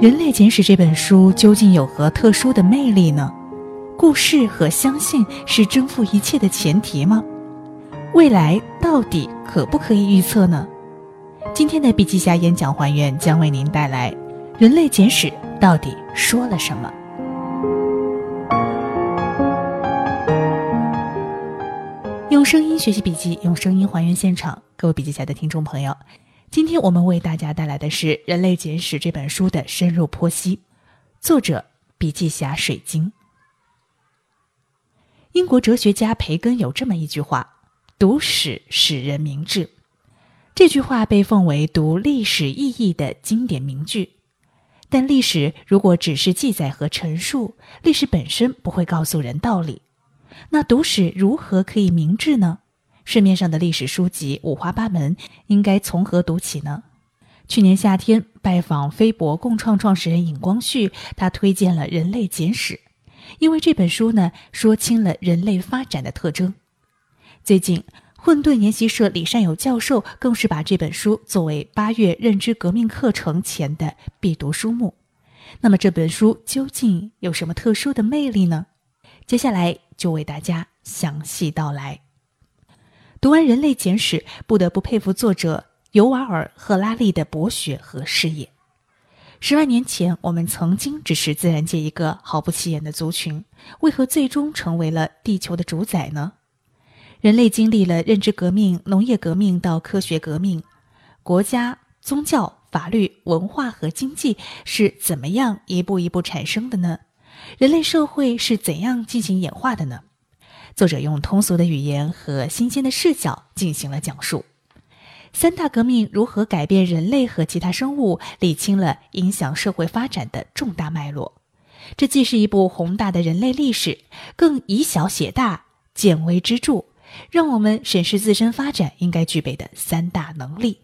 《人类简史》这本书究竟有何特殊的魅力呢？故事和相信是征服一切的前提吗？未来到底可不可以预测呢？今天的笔记侠演讲还原将为您带来《人类简史》到底说了什么。用声音学习笔记，用声音还原现场。各位笔记侠的听众朋友。今天我们为大家带来的是《人类简史》这本书的深入剖析，作者笔记侠水晶。英国哲学家培根有这么一句话：“读史使人明智。”这句话被奉为读历史意义的经典名句。但历史如果只是记载和陈述，历史本身不会告诉人道理。那读史如何可以明智呢？市面上的历史书籍五花八门，应该从何读起呢？去年夏天拜访飞博共创创始人尹光旭，他推荐了《人类简史》，因为这本书呢说清了人类发展的特征。最近，混沌研习社李善友教授更是把这本书作为八月认知革命课程前的必读书目。那么这本书究竟有什么特殊的魅力呢？接下来就为大家详细道来。读完《人类简史》，不得不佩服作者尤瓦尔·赫拉利的博学和视野。十万年前，我们曾经只是自然界一个毫不起眼的族群，为何最终成为了地球的主宰呢？人类经历了认知革命、农业革命到科学革命，国家、宗教、法律、文化和经济是怎么样一步一步产生的呢？人类社会是怎样进行演化的呢？作者用通俗的语言和新鲜的视角进行了讲述，三大革命如何改变人类和其他生物，理清了影响社会发展的重大脉络。这既是一部宏大的人类历史，更以小写大，见微知著，让我们审视自身发展应该具备的三大能力。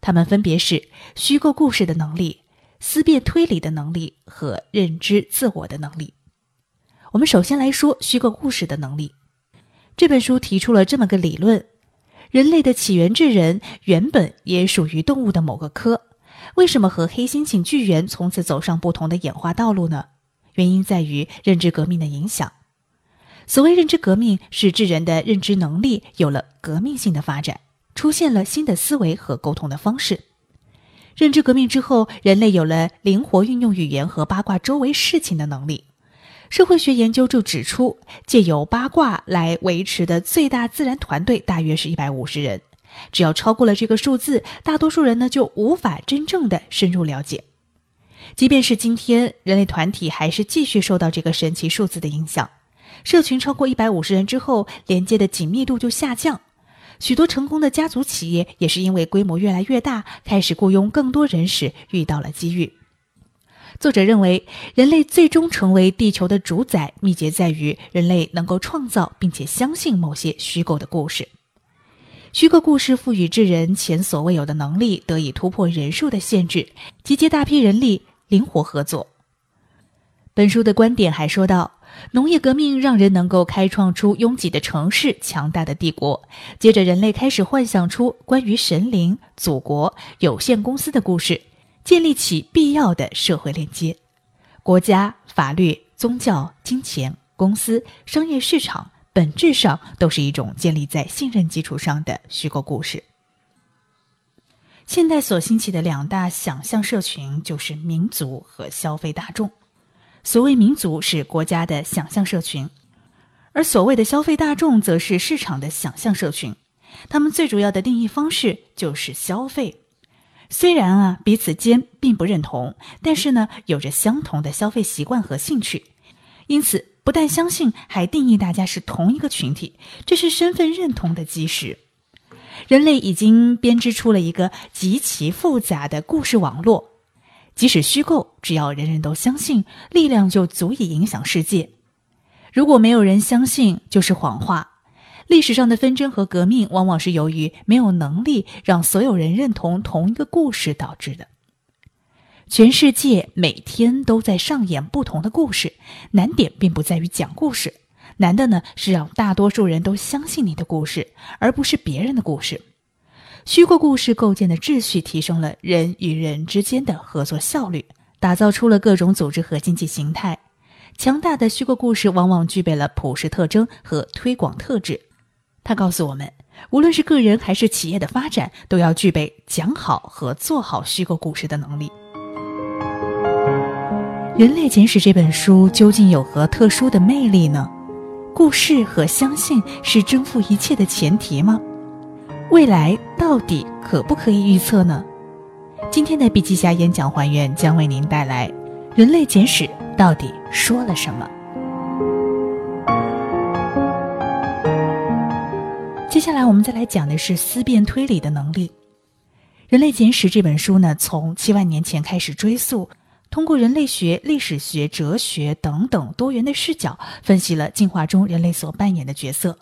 它们分别是虚构故事的能力、思辨推理的能力和认知自我的能力。我们首先来说虚构故事的能力。这本书提出了这么个理论：人类的起源智人原本也属于动物的某个科，为什么和黑猩猩、巨猿从此走上不同的演化道路呢？原因在于认知革命的影响。所谓认知革命，是智人的认知能力有了革命性的发展，出现了新的思维和沟通的方式。认知革命之后，人类有了灵活运用语言和八卦周围事情的能力。社会学研究就指出，借由八卦来维持的最大自然团队大约是一百五十人。只要超过了这个数字，大多数人呢就无法真正的深入了解。即便是今天，人类团体还是继续受到这个神奇数字的影响。社群超过一百五十人之后，连接的紧密度就下降。许多成功的家族企业也是因为规模越来越大，开始雇佣更多人时遇到了机遇。作者认为，人类最终成为地球的主宰，秘诀在于人类能够创造并且相信某些虚构的故事。虚构故事赋予智人前所未有的能力，得以突破人数的限制，集结大批人力，灵活合作。本书的观点还说到，农业革命让人能够开创出拥挤的城市、强大的帝国。接着，人类开始幻想出关于神灵、祖国、有限公司的故事。建立起必要的社会链接，国家、法律、宗教、金钱、公司、商业市场，本质上都是一种建立在信任基础上的虚构故事。现代所兴起的两大想象社群就是民族和消费大众。所谓民族是国家的想象社群，而所谓的消费大众则是市场的想象社群。他们最主要的定义方式就是消费。虽然啊彼此间并不认同，但是呢有着相同的消费习惯和兴趣，因此不但相信，还定义大家是同一个群体，这是身份认同的基石。人类已经编织出了一个极其复杂的故事网络，即使虚构，只要人人都相信，力量就足以影响世界。如果没有人相信，就是谎话。历史上的纷争和革命，往往是由于没有能力让所有人认同同一个故事导致的。全世界每天都在上演不同的故事，难点并不在于讲故事，难的呢是让大多数人都相信你的故事，而不是别人的故事。虚构故事构建的秩序，提升了人与人之间的合作效率，打造出了各种组织和经济形态。强大的虚构故事往往具备了普世特征和推广特质。他告诉我们，无论是个人还是企业的发展，都要具备讲好和做好虚构故事的能力。《人类简史》这本书究竟有何特殊的魅力呢？故事和相信是征服一切的前提吗？未来到底可不可以预测呢？今天的笔记侠演讲还原将为您带来《人类简史》到底说了什么。接下来我们再来讲的是思辨推理的能力。《人类简史》这本书呢，从七万年前开始追溯。通过人类学、历史学、哲学等等多元的视角，分析了进化中人类所扮演的角色。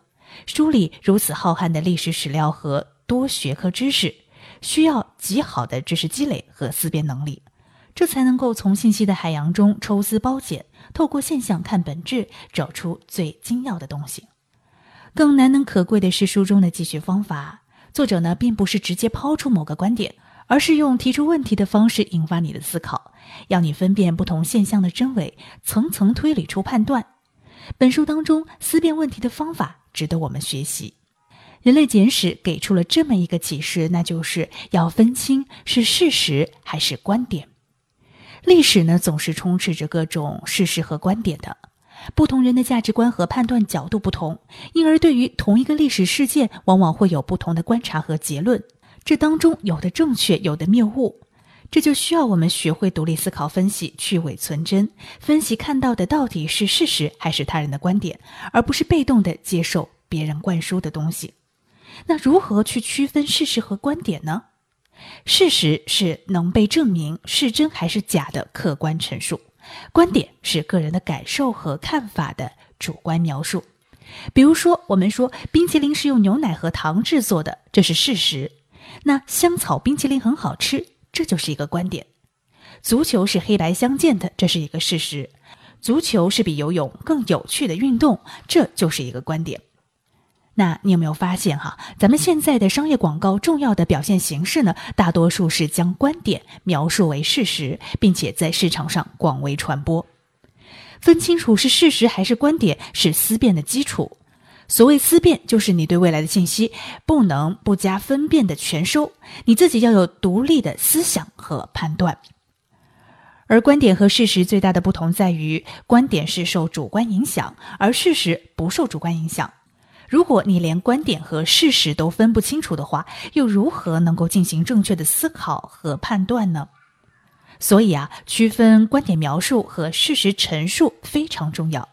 梳理如此浩瀚的历史史料和多学科知识，需要极好的知识积累和思辨能力，这才能够从信息的海洋中抽丝剥茧，透过现象看本质，找出最精要的东西。更难能可贵的是书中的记叙方法，作者呢并不是直接抛出某个观点。而是用提出问题的方式引发你的思考，要你分辨不同现象的真伪，层层推理出判断。本书当中思辨问题的方法值得我们学习。人类简史给出了这么一个启示，那就是要分清是事实还是观点。历史呢，总是充斥着各种事实和观点的，不同人的价值观和判断角度不同，因而对于同一个历史事件，往往会有不同的观察和结论。这当中有的正确，有的谬误，这就需要我们学会独立思考、分析、去伪存真，分析看到的到底是事实还是他人的观点，而不是被动的接受别人灌输的东西。那如何去区分事实和观点呢？事实是能被证明是真还是假的客观陈述，观点是个人的感受和看法的主观描述。比如说，我们说冰淇淋是用牛奶和糖制作的，这是事实。那香草冰淇淋很好吃，这就是一个观点。足球是黑白相间的，这是一个事实。足球是比游泳更有趣的运动，这就是一个观点。那你有没有发现哈？咱们现在的商业广告重要的表现形式呢，大多数是将观点描述为事实，并且在市场上广为传播。分清楚是事实还是观点，是思辨的基础。所谓思辨，就是你对未来的信息不能不加分辨的全收，你自己要有独立的思想和判断。而观点和事实最大的不同在于，观点是受主观影响，而事实不受主观影响。如果你连观点和事实都分不清楚的话，又如何能够进行正确的思考和判断呢？所以啊，区分观点描述和事实陈述非常重要。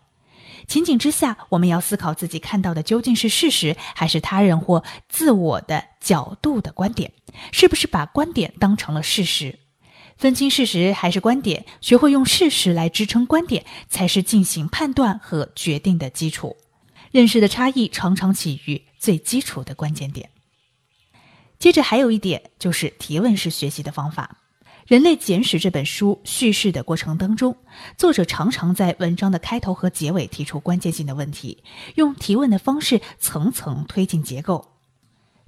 情景之下，我们要思考自己看到的究竟是事实，还是他人或自我的角度的观点？是不是把观点当成了事实？分清事实还是观点，学会用事实来支撑观点，才是进行判断和决定的基础。认识的差异常常起于最基础的关键点。接着还有一点，就是提问式学习的方法。《人类简史》这本书叙事的过程当中，作者常常在文章的开头和结尾提出关键性的问题，用提问的方式层层推进结构。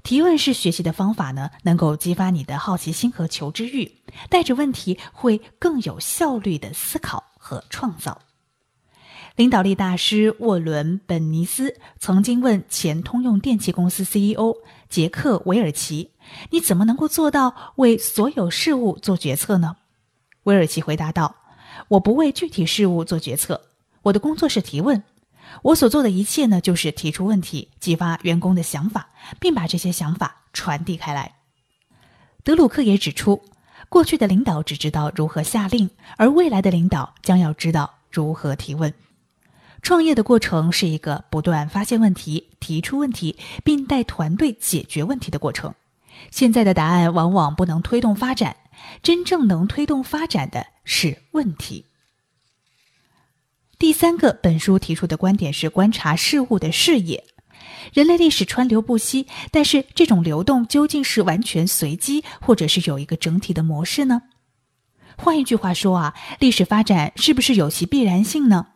提问式学习的方法呢，能够激发你的好奇心和求知欲，带着问题会更有效率的思考和创造。领导力大师沃伦·本尼斯曾经问前通用电气公司 CEO 杰克·韦尔奇。你怎么能够做到为所有事物做决策呢？韦尔奇回答道：“我不为具体事物做决策，我的工作是提问。我所做的一切呢，就是提出问题，激发员工的想法，并把这些想法传递开来。”德鲁克也指出，过去的领导只知道如何下令，而未来的领导将要知道如何提问。创业的过程是一个不断发现问题、提出问题，并带团队解决问题的过程。现在的答案往往不能推动发展，真正能推动发展的是问题。第三个，本书提出的观点是观察事物的视野。人类历史川流不息，但是这种流动究竟是完全随机，或者是有一个整体的模式呢？换一句话说啊，历史发展是不是有其必然性呢？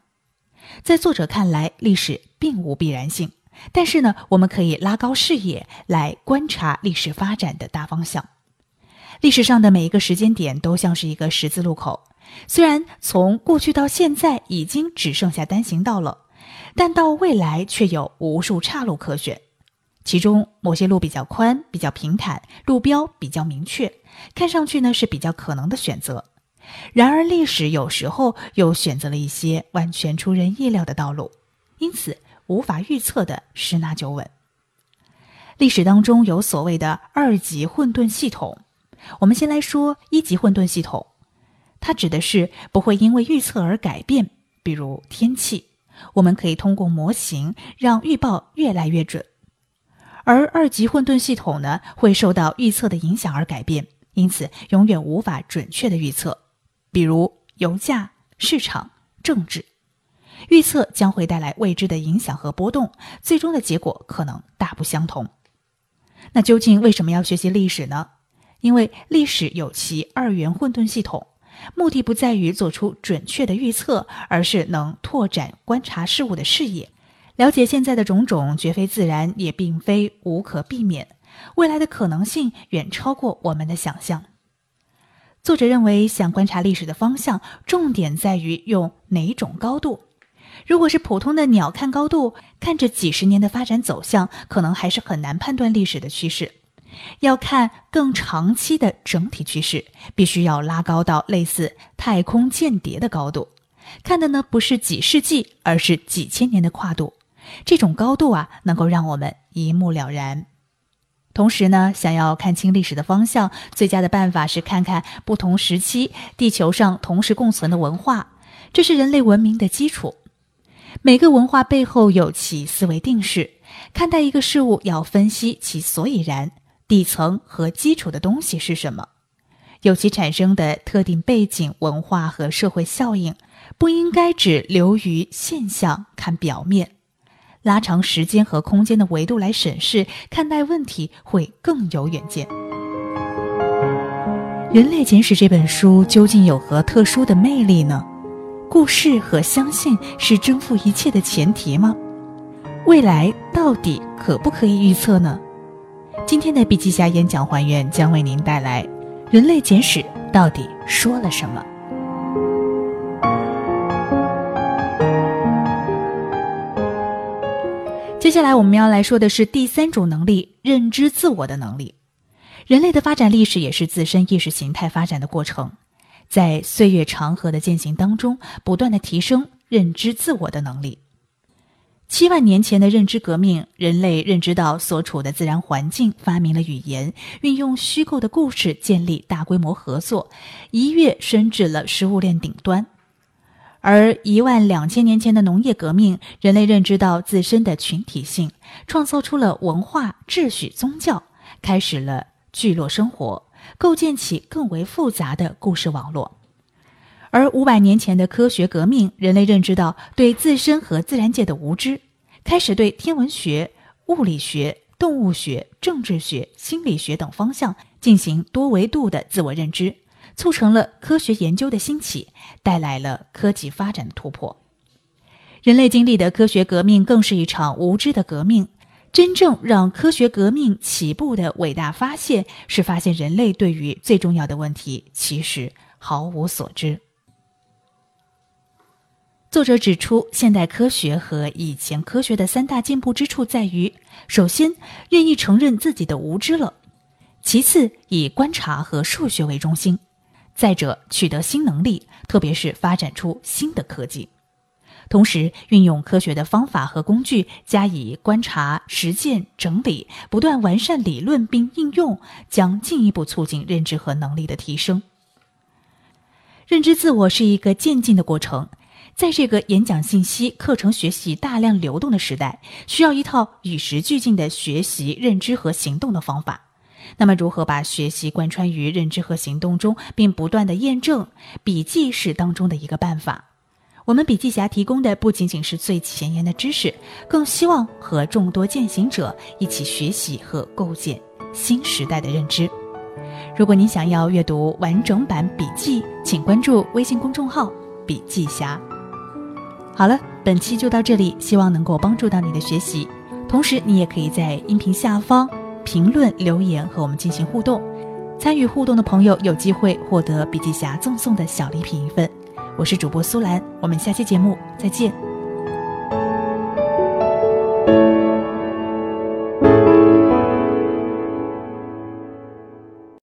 在作者看来，历史并无必然性。但是呢，我们可以拉高视野来观察历史发展的大方向。历史上的每一个时间点都像是一个十字路口，虽然从过去到现在已经只剩下单行道了，但到未来却有无数岔路可选。其中某些路比较宽、比较平坦，路标比较明确，看上去呢是比较可能的选择。然而历史有时候又选择了一些完全出人意料的道路，因此无法预测的十拿九稳。历史当中有所谓的二级混沌系统，我们先来说一级混沌系统。它指的是不会因为预测而改变，比如天气，我们可以通过模型让预报越来越准；而二级混沌系统呢，会受到预测的影响而改变，因此永远无法准确的预测。比如油价、市场、政治，预测将会带来未知的影响和波动，最终的结果可能大不相同。那究竟为什么要学习历史呢？因为历史有其二元混沌系统。目的不在于做出准确的预测，而是能拓展观察事物的视野，了解现在的种种绝非自然，也并非无可避免。未来的可能性远超过我们的想象。作者认为，想观察历史的方向，重点在于用哪种高度。如果是普通的鸟瞰高度，看着几十年的发展走向，可能还是很难判断历史的趋势。要看更长期的整体趋势，必须要拉高到类似太空间谍的高度，看的呢不是几世纪，而是几千年的跨度。这种高度啊，能够让我们一目了然。同时呢，想要看清历史的方向，最佳的办法是看看不同时期地球上同时共存的文化，这是人类文明的基础。每个文化背后有其思维定式，看待一个事物要分析其所以然。底层和基础的东西是什么？有其产生的特定背景、文化和社会效应，不应该只流于现象看表面，拉长时间和空间的维度来审视看待问题，会更有远见。《人类简史》这本书究竟有何特殊的魅力呢？故事和相信是征服一切的前提吗？未来到底可不可以预测呢？今天的笔记侠演讲还原将为您带来《人类简史》到底说了什么。接下来我们要来说的是第三种能力——认知自我的能力。人类的发展历史也是自身意识形态发展的过程，在岁月长河的践行当中，不断的提升认知自我的能力。七万年前的认知革命，人类认知到所处的自然环境，发明了语言，运用虚构的故事建立大规模合作，一跃升至了食物链顶端。而一万两千年前的农业革命，人类认知到自身的群体性，创造出了文化、秩序、宗教，开始了聚落生活，构建起更为复杂的故事网络。而五百年前的科学革命，人类认知到对自身和自然界的无知，开始对天文学、物理学、动物学、政治学、心理学等方向进行多维度的自我认知，促成了科学研究的兴起，带来了科技发展的突破。人类经历的科学革命更是一场无知的革命。真正让科学革命起步的伟大发现，是发现人类对于最重要的问题其实毫无所知。作者指出，现代科学和以前科学的三大进步之处在于：首先，愿意承认自己的无知了；其次，以观察和数学为中心；再者，取得新能力，特别是发展出新的科技。同时，运用科学的方法和工具加以观察、实践、整理，不断完善理论并应用，将进一步促进认知和能力的提升。认知自我是一个渐进的过程。在这个演讲信息、课程学习大量流动的时代，需要一套与时俱进的学习、认知和行动的方法。那么，如何把学习贯穿于认知和行动中，并不断的验证？笔记是当中的一个办法。我们笔记侠提供的不仅仅是最前沿的知识，更希望和众多践行者一起学习和构建新时代的认知。如果您想要阅读完整版笔记，请关注微信公众号“笔记侠”。好了，本期就到这里，希望能够帮助到你的学习。同时，你也可以在音频下方评论留言和我们进行互动。参与互动的朋友有机会获得笔记侠赠送的小礼品一份。我是主播苏兰，我们下期节目再见。